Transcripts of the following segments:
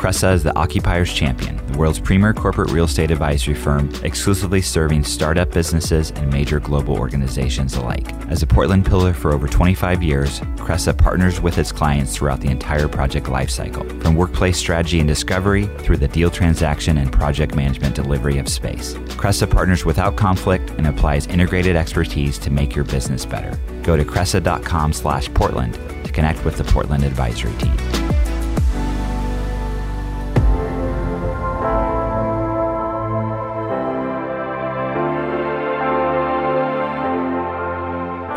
Cresa is the Occupier's Champion, the world's premier corporate real estate advisory firm, exclusively serving startup businesses and major global organizations alike. As a Portland pillar for over 25 years, Cresa partners with its clients throughout the entire project lifecycle, from workplace strategy and discovery through the deal transaction and project management delivery of space. Cresa partners without conflict and applies integrated expertise to make your business better. Go to cresa.com slash Portland to connect with the Portland advisory team.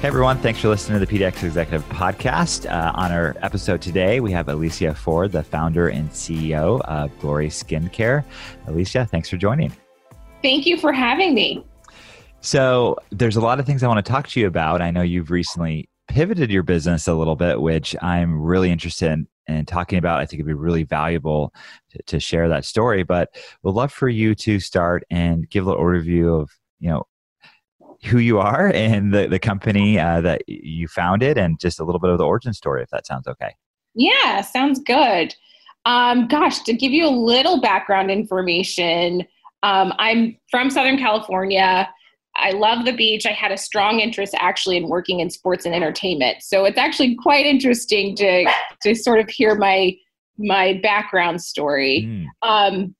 Hey everyone, thanks for listening to the PDX Executive Podcast. Uh, on our episode today, we have Alicia Ford, the founder and CEO of Glory Skincare. Alicia, thanks for joining. Thank you for having me. So, there's a lot of things I want to talk to you about. I know you've recently pivoted your business a little bit, which I'm really interested in, in talking about. I think it'd be really valuable to, to share that story. But we'd love for you to start and give a little overview of you know who you are and the, the company uh, that you founded and just a little bit of the origin story, if that sounds okay. Yeah, sounds good. Um, gosh, to give you a little background information, um, I'm from Southern California. I love the beach. I had a strong interest actually in working in sports and entertainment. So it's actually quite interesting to to sort of hear my my background story. Mm. Um,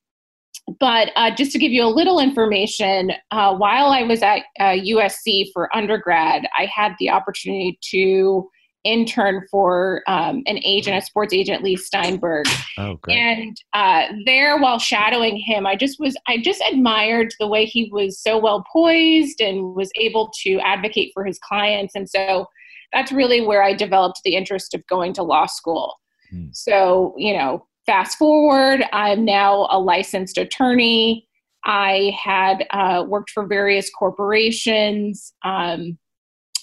but uh, just to give you a little information, uh, while I was at uh, USC for undergrad, I had the opportunity to intern for um, an agent, a sports agent, Leigh Steinberg. Oh, great. And uh, there, while shadowing him, I just was, I just admired the way he was so well poised and was able to advocate for his clients. And so that's really where I developed the interest of going to law school. Hmm. So, you know, fast forward, I'm now a licensed attorney. I had uh, worked for various corporations um,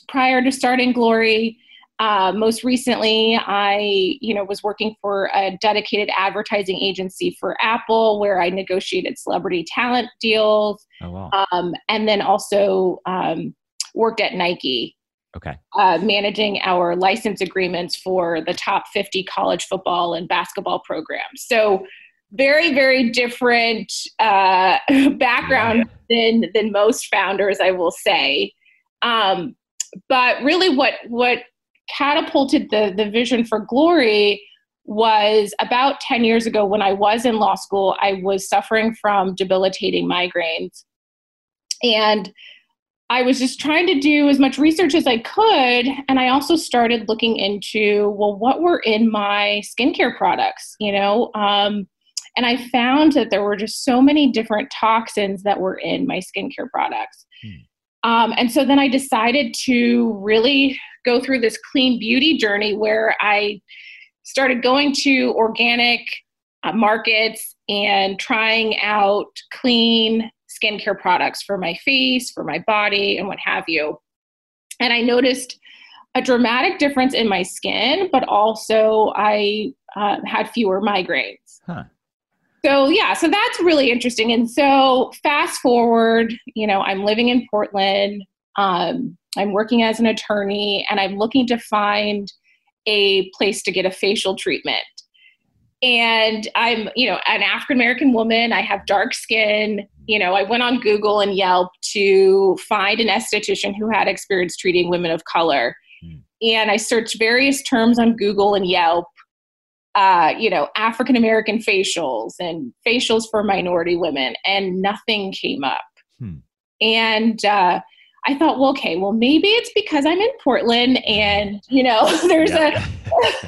prior to starting Glory. Uh, most recently, I, you know, was working for a dedicated advertising agency for Apple, where I negotiated celebrity talent deals, oh, wow. um, and then also um, worked at Nike Okay. Uh, managing our license agreements for the top 50 college football and basketball programs. So, very, very different uh, background yeah. than than most founders, I will say. Um, but really, what what catapulted the the vision for Glory was about 10 years ago when I was in law school. I was suffering from debilitating migraines, and I was just trying to do as much research as I could. And I also started looking into, well, what were in my skincare products, you know? Um, and I found that there were just so many different toxins that were in my skincare products. Hmm. Um, and so then I decided to really go through this clean beauty journey where I started going to organic uh, markets and trying out clean skincare products for my face, for my body, and what have you. And I noticed a dramatic difference in my skin, but also I uh, had fewer migraines. Huh. So, yeah, so that's really interesting. And so, fast forward, you know, I'm living in Portland. Um, I'm working as an attorney, and I'm looking to find a place to get a facial treatment and i'm you know an african american woman i have dark skin you know i went on google and yelp to find an esthetician who had experience treating women of color mm. and i searched various terms on google and yelp uh, you know african american facials and facials for minority women and nothing came up hmm. and uh, I thought, well, okay, well, maybe it's because I'm in Portland and, you know, there's yeah.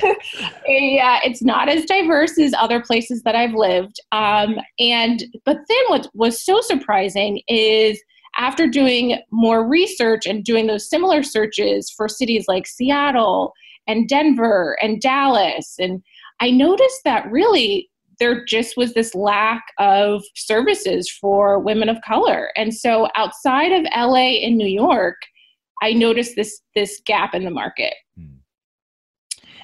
a, a uh, it's not as diverse as other places that I've lived. Um, and, but then what was so surprising is after doing more research and doing those similar searches for cities like Seattle and Denver and Dallas, and I noticed that really there just was this lack of services for women of color. And so outside of LA and New York, I noticed this this gap in the market. Hmm.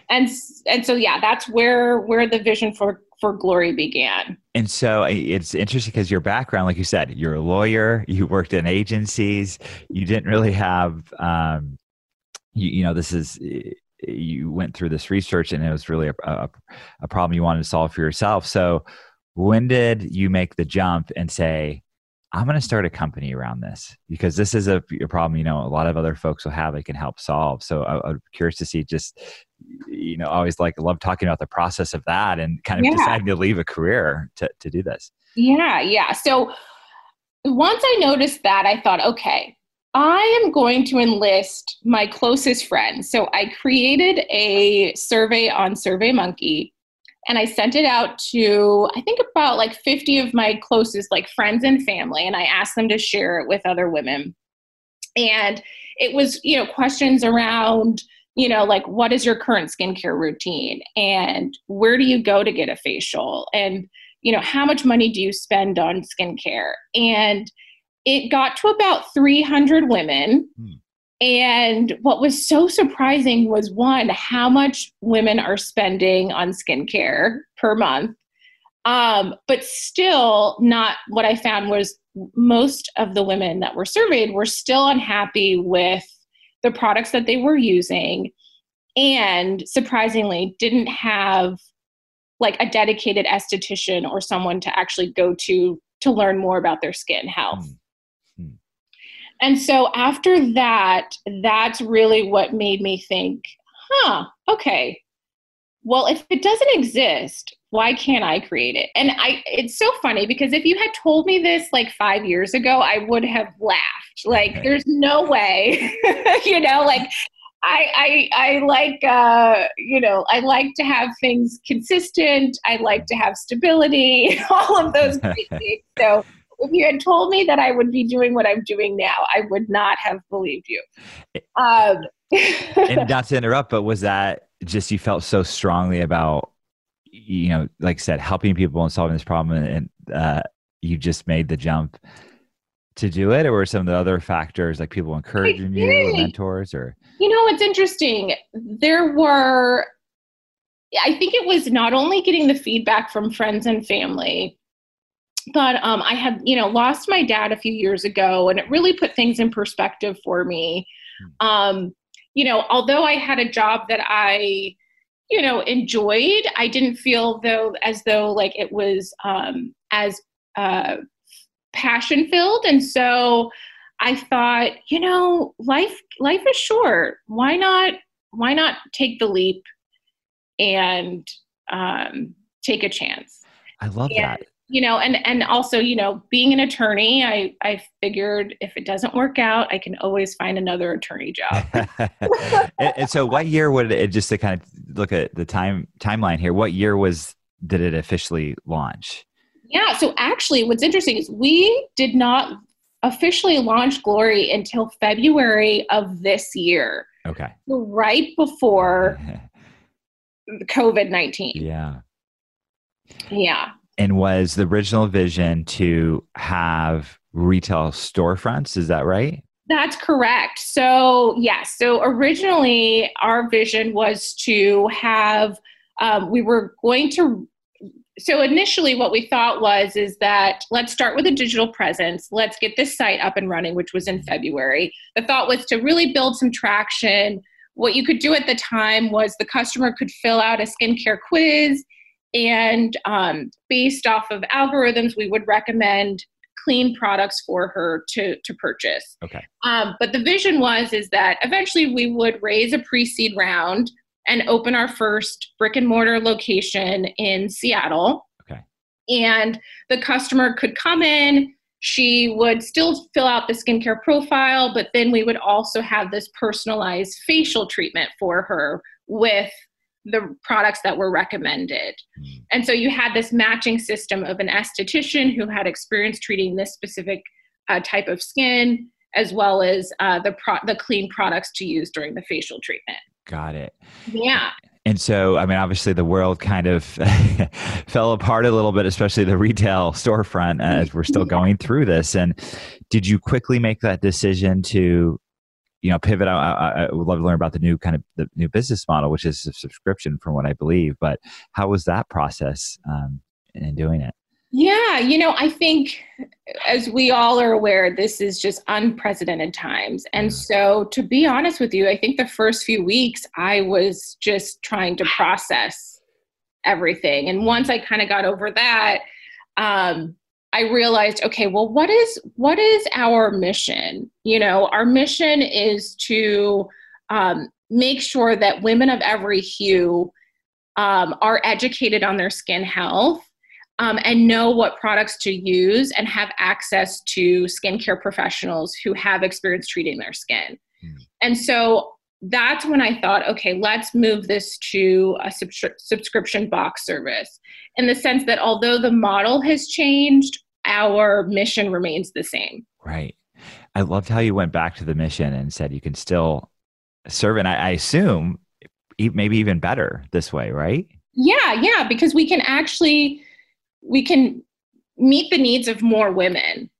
And and so yeah, that's where where the vision for for glory began. And so it's interesting because your background, like you said, you're a lawyer, you worked in agencies, you didn't really have, um, you, you know, this is, you went through this research and it was really a, a, a problem you wanted to solve for yourself. So when did you make the jump and say, I'm going to start a company around this because this is a, a, problem, you know, a lot of other folks will have, they can help solve. So I, am curious to see just, you know, always like love talking about the process of that and kind of yeah. deciding to leave a career to, to do this. Yeah. Yeah. So once I noticed that, I thought, okay, I am going to enlist my closest friends. So I created a survey on SurveyMonkey and I sent it out to I think about like 50 of my closest like friends and family and I asked them to share it with other women. And it was, you know, questions around, you know, like what is your current skincare routine and where do you go to get a facial and you know, how much money do you spend on skincare? And it got to about 300 women. Hmm. And what was so surprising was one, how much women are spending on skincare per month. Um, but still, not what I found was most of the women that were surveyed were still unhappy with the products that they were using and surprisingly didn't have like a dedicated esthetician or someone to actually go to to learn more about their skin health. Mm. And so after that, that's really what made me think, huh, okay. Well, if it doesn't exist, why can't I create it? And I it's so funny because if you had told me this like 5 years ago, I would have laughed. Like there's no way. you know, like I, I I like uh, you know I like to have things consistent. I like to have stability. All of those great things. So if you had told me that I would be doing what I'm doing now, I would not have believed you. Um, and not to interrupt, but was that just you felt so strongly about, you know, like I said, helping people and solving this problem, and uh, you just made the jump to do it, or were some of the other factors like people encouraging you, or mentors, or you know, it's interesting. There were. I think it was not only getting the feedback from friends and family, but um, I had, you know, lost my dad a few years ago, and it really put things in perspective for me. Hmm. Um, you know, although I had a job that I, you know, enjoyed, I didn't feel though as though like it was um, as uh, passion filled, and so I thought, you know, life life is short. Why not? Why not take the leap and um, take a chance? I love and, that you know and and also you know being an attorney i i figured if it doesn't work out i can always find another attorney job. And, and, so what year would it just to kind of look at the time timeline here what year was did it officially launch? Yeah so actually what's interesting is we did not officially launch glory until february of this year. Okay. Right before covid-19 yeah. Yeah and was the original vision to have retail storefronts is that right? That's correct. So yes. So originally our vision was to have um, we were going to so initially what we thought was is that let's start with a digital presence. Let's get this site up and running which was in february. The thought was to really build some traction. What you could do at the time was the customer could fill out a skincare quiz and um, based off of algorithms, we would recommend clean products for her to, to purchase. Okay. Um, but the vision was is that eventually we would raise a pre-seed round and open our first brick and mortar location in Seattle. Okay. And the customer could come in, she would still fill out the skincare profile, but then we would also have this personalized facial treatment for her with the products that were recommended. Mm. And so you had this matching system of an esthetician who had experience treating this specific uh, type of skin, as well as uh, the pro- the clean products to use during the facial treatment. Got it. Yeah. and so, I mean, obviously, the world kind of fell apart a little bit, especially the retail storefront, as we're still going through this. And did you quickly make that decision to, you know, pivot? I, I, would love to learn about the new kind of the new business model, which is a subscription, from what I believe. But how was that process um, in doing it? Yeah, you know, I think as we all are aware, this is just unprecedented times. And so, to be honest with you, I think the first few weeks I was just trying to process everything. And once I kind of got over that, um, I realized, okay, well, what is what is our mission? You know, our mission is to um, make sure that women of every hue um, are educated on their skin health um, and know what products to use and have access to skincare professionals who have experience treating their skin. Mm. And so that's when I thought, okay, let's move this to a subscription box service in the sense that although the model has changed, our mission remains the same. Right. I loved how you went back to the mission and said you can still serve, and I, I assume maybe even better this way, right? Yeah, yeah, because we can actually we can meet the needs of more women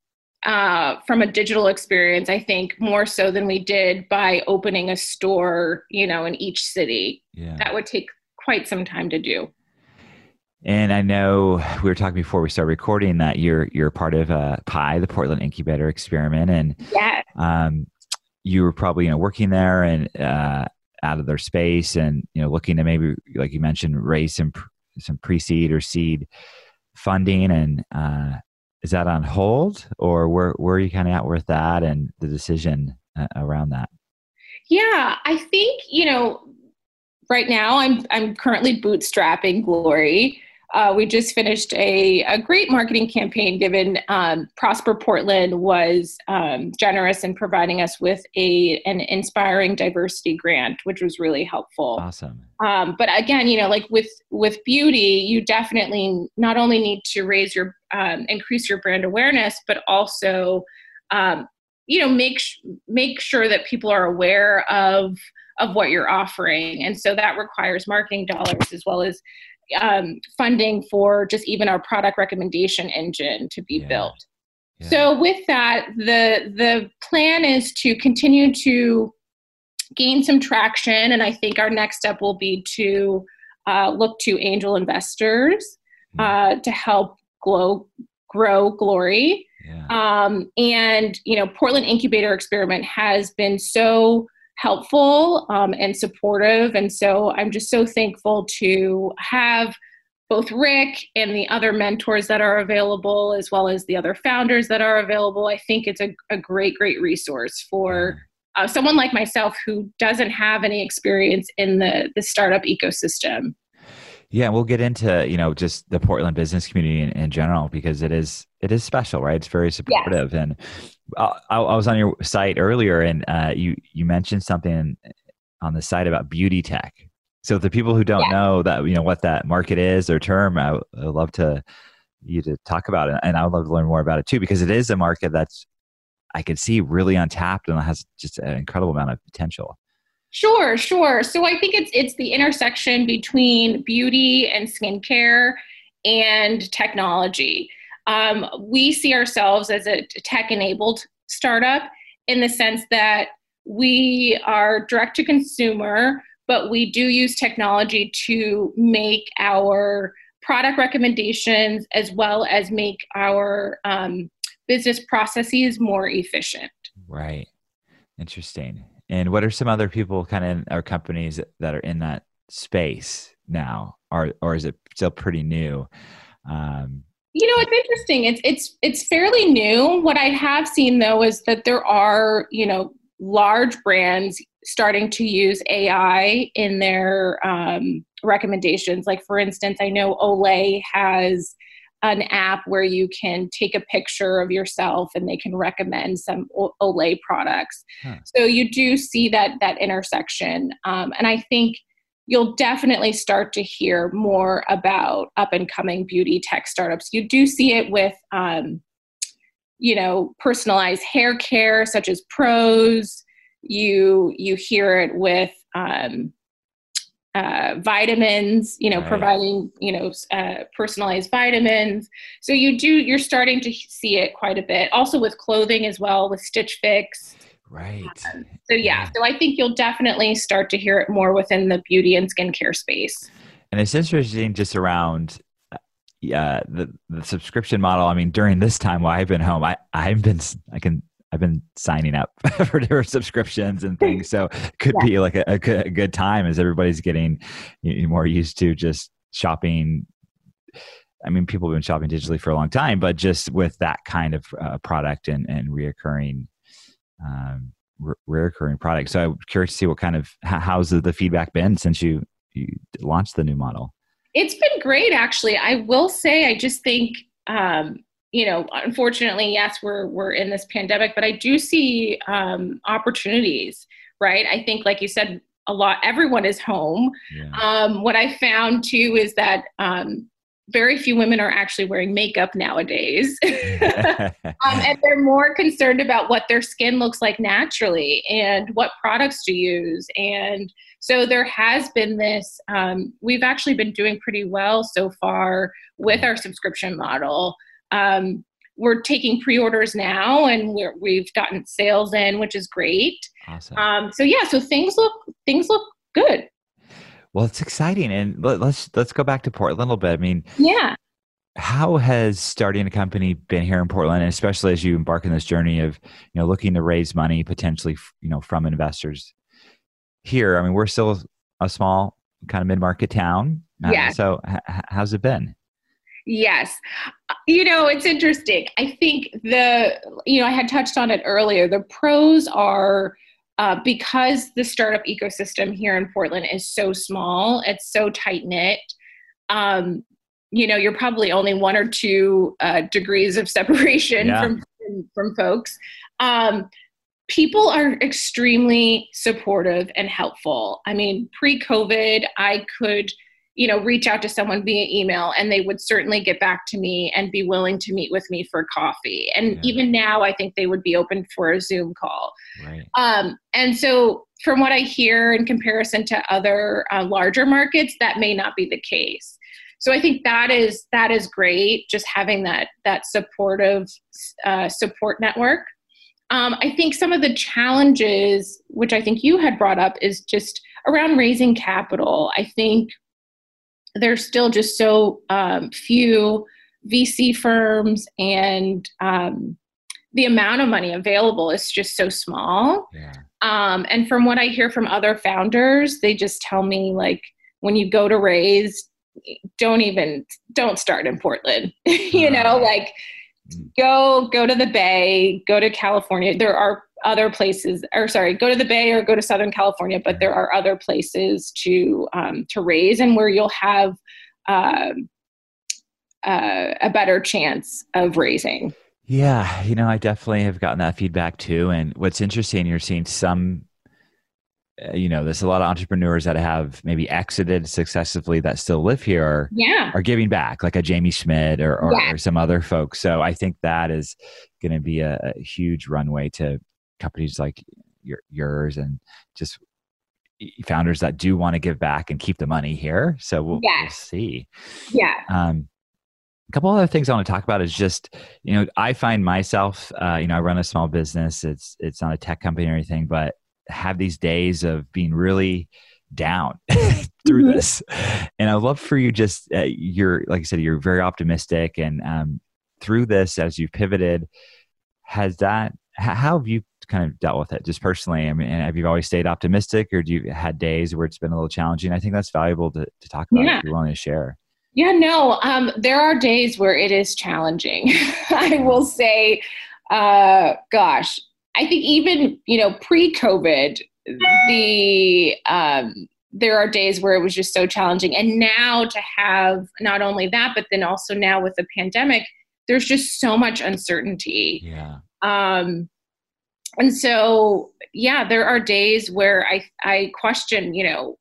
uh, from a digital experience i think more so than we did by opening a store you know in each city yeah. that would take quite some time to do and I know we were talking before we started recording that you're you're part of uh, PIE, the Portland Incubator Experiment, and yeah, um, you were probably you know working there and uh, out of their space, and you know looking to maybe like you mentioned raise some some pre seed or seed funding. And uh, is that on hold or where, where are you kind of at with that and the decision uh, around that? Yeah i think you know right now i'm i'm currently bootstrapping glory uh, we just finished a, a great marketing campaign given um, prosper portland was um, generous in providing us with a an inspiring diversity grant which was really helpful. Awesome. Um, but again you know like with with beauty you definitely not only need to raise your um, increase your brand awareness but also um, you know make make sure that people are aware of of what you're offering. And so that requires marketing dollars as well as um, funding for just even our product recommendation engine to be yeah. built. Yeah. So with that, the the plan is to continue to gain some traction, and I think our next step will be to uh, look to angel investors hmm. uh, to help grow grow glory. Yeah. Um, and you know, Portland Incubator Experiment has been so helpful um, and supportive. And so I'm just so thankful to have both Rick and the other mentors that are available, as well as the other founders that are available. I think it's a, a great, great resource for uh, someone like myself who doesn't have any experience in the, the startup ecosystem. Yeah, we'll get into you know just the Portland business community in, in general because it is it is special, right? It's very supportive, yes. and I, I, was on your site earlier, and uh, you you mentioned something on the site about beauty tech. So the people who don't yeah. know that you know what that market is or term, I would love to you to talk about it, and I would love to learn more about it too because it is a market that's I could see really untapped and has just an incredible amount of potential. Sure, sure. So I think it's it's the intersection between beauty and skincare and technology. Um, we see ourselves as a tech enabled startup in the sense that we are direct to consumer, but we do use technology to make our product recommendations as well as make our um, business processes more efficient. Right. Interesting. And what are some other people kind of our companies that are in that space now? Or, or is it still pretty new? Um, you know, it's interesting. It's it's it's fairly new. What I have seen though is that there are, you know, large brands starting to use AI in their um, recommendations. Like for instance, I know Olay has an app where you can take a picture of yourself and they can recommend some Olay products. Huh. So you do see that that intersection, um, and I think you'll definitely start to hear more about up and coming beauty tech startups. You do see it with, um, you know, personalized hair care such as Prose. You you hear it with um, uh, vitamins, you know, right. providing, you know, uh, personalized vitamins. So you do, you're starting to see it quite a bit. Also with clothing as well, with Stitch Fix. Right. Um, so yeah, so I think you'll definitely start to hear it more within the beauty and skincare space. And it's interesting just around yeah, the the subscription model. I mean, during this time while I've been home, I I've been I can I've been signing up for different subscriptions and things. So it could yeah. be like a, a, good, a, good, time as everybody's getting more used to just shopping. I mean, people have been shopping digitally for a long time, but just with that kind of uh, product and, and reoccurring, um, reoccurring product. So I'm curious to see what kind of, how's the feedback been since you, you launched the new model? It's been great, actually. I will say, I just think um, you know, unfortunately, yes, we're we're in this pandemic, but I do see um, opportunities. Right? I think, like you said, a lot. Everyone is home. Yeah. Um, what I found too is that um, very few women are actually wearing makeup nowadays. um, and they're more concerned about what their skin looks like naturally and what products to use. And so there has been this, um, we've actually been doing pretty well so far with our subscription model. Um, we're taking pre-orders now and we have gotten sales in which is great awesome. Um, so yeah so things look things look good well it's exciting and let, let's let's go back to portland a little bit i mean yeah how has starting a company been here in portland and especially as you embark on this journey of you know looking to raise money potentially you know from investors here i mean we're still a small kind of mid-market town uh, yeah so h- how's it been Yes. You know, it's interesting. I think the, you know, I had touched on it earlier. The pros are uh, because the startup ecosystem here in Portland is so small, it's so tight knit. Um, you know, you're probably only one or two uh, degrees of separation yeah. from, from folks. Um, people are extremely supportive and helpful. I mean, pre COVID, I could you know reach out to someone via email and they would certainly get back to me and be willing to meet with me for coffee. And yeah. even now i think they would be open for a zoom call. Right. um, and so from what i hear in comparison to other uh, larger markets that may not be the case. So i think that is that is great just having that that supportive uh, support network. Um, i think some of the challenges which i think you had brought up is just around raising capital. I think there's still just so um, few VC firms, and um, the amount of money available is just so small. Yeah. Um, and from what I hear from other founders, they just tell me like when you go to raise, don't even don't start in Portland. you know, like go go to the Bay, go to California. There are other places or sorry go to the bay or go to southern california but there are other places to um, to raise and where you'll have uh, uh, a better chance of raising yeah you know i definitely have gotten that feedback too and what's interesting you're seeing some uh, you know there's a lot of entrepreneurs that have maybe exited successfully that still live here are, yeah. are giving back like a jamie schmidt or, or, yeah. or some other folks so i think that is going to be a, a, huge runway to companies like your, yours and just founders that do want to give back and keep the money here. So we'll, yes. we'll see. Yeah. Um, a couple other things I want to talk about is just, you know, I find myself, uh, you know, I run a small business. It's it's not a tech company or anything, but have these days of being really down through mm-hmm. this. And I'd love for you just, uh, you're like I said, you're very optimistic, and um, through this, as you've pivoted, has that how have you kind of dealt with it just personally? I mean, have you always stayed optimistic or do you had days where it's been a little challenging? I think that's valuable to, to talk about yeah. if you're willing to share. Yeah, no, um, there are days where it is challenging. I will say, uh, gosh, I think even, you know, pre COVID, the, um, there are days where it was just so challenging. And now to have not only that, but then also now with the pandemic, there's just so much uncertainty. Yeah. Um, and so, yeah, there are days where I I question, you know,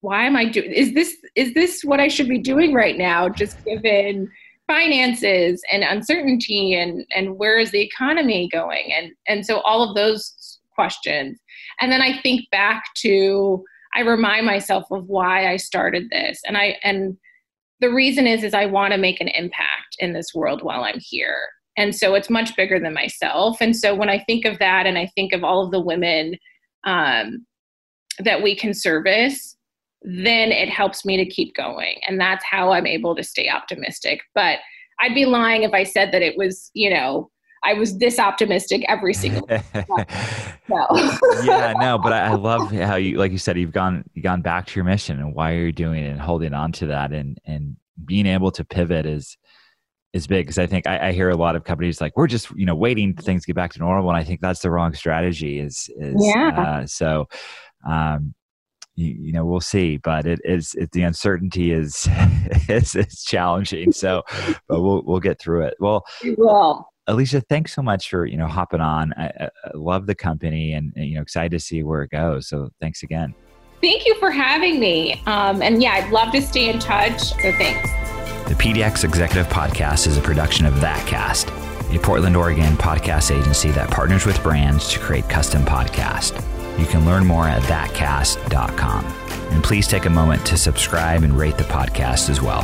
why am I doing? Is this is this what I should be doing right now? Just given finances and uncertainty and and where is the economy going and and so all of those questions and then i think back to I remind myself of why I started this. And I and the reason is is I want to make an impact in this world while I'm here. And so it's much bigger than myself. And so when I think of that and I think of all of the women um, that we can service, then it helps me to keep going. And that's how I'm able to stay optimistic. But I'd be lying if I said that it was, you know, I was this optimistic every single no. yeah, no, but I, I, love how you like you said you've gone you gone back to your mission and why you're doing it and holding on to that and and being able to pivot is is big because I think I, I, hear a lot of companies like we're just you know waiting things to get back to normal and I think that's the wrong strategy is is yeah. Uh, so um you, you, know we'll see but it is it, the uncertainty is it's, is challenging so but we'll we'll get through it well well Alicia, thanks so much for you know hopping on. I, I love the company and, and, you know excited to see where it goes. So thanks again. Thank you for having me. Um, and yeah, I'd love to stay in touch. So thanks. The PDX Executive Podcast is a production of ThatCast, a Portland, Oregon podcast agency that partners with brands to create custom podcasts. You can learn more at thatcast.com. And please take a moment to subscribe and rate the podcast as well.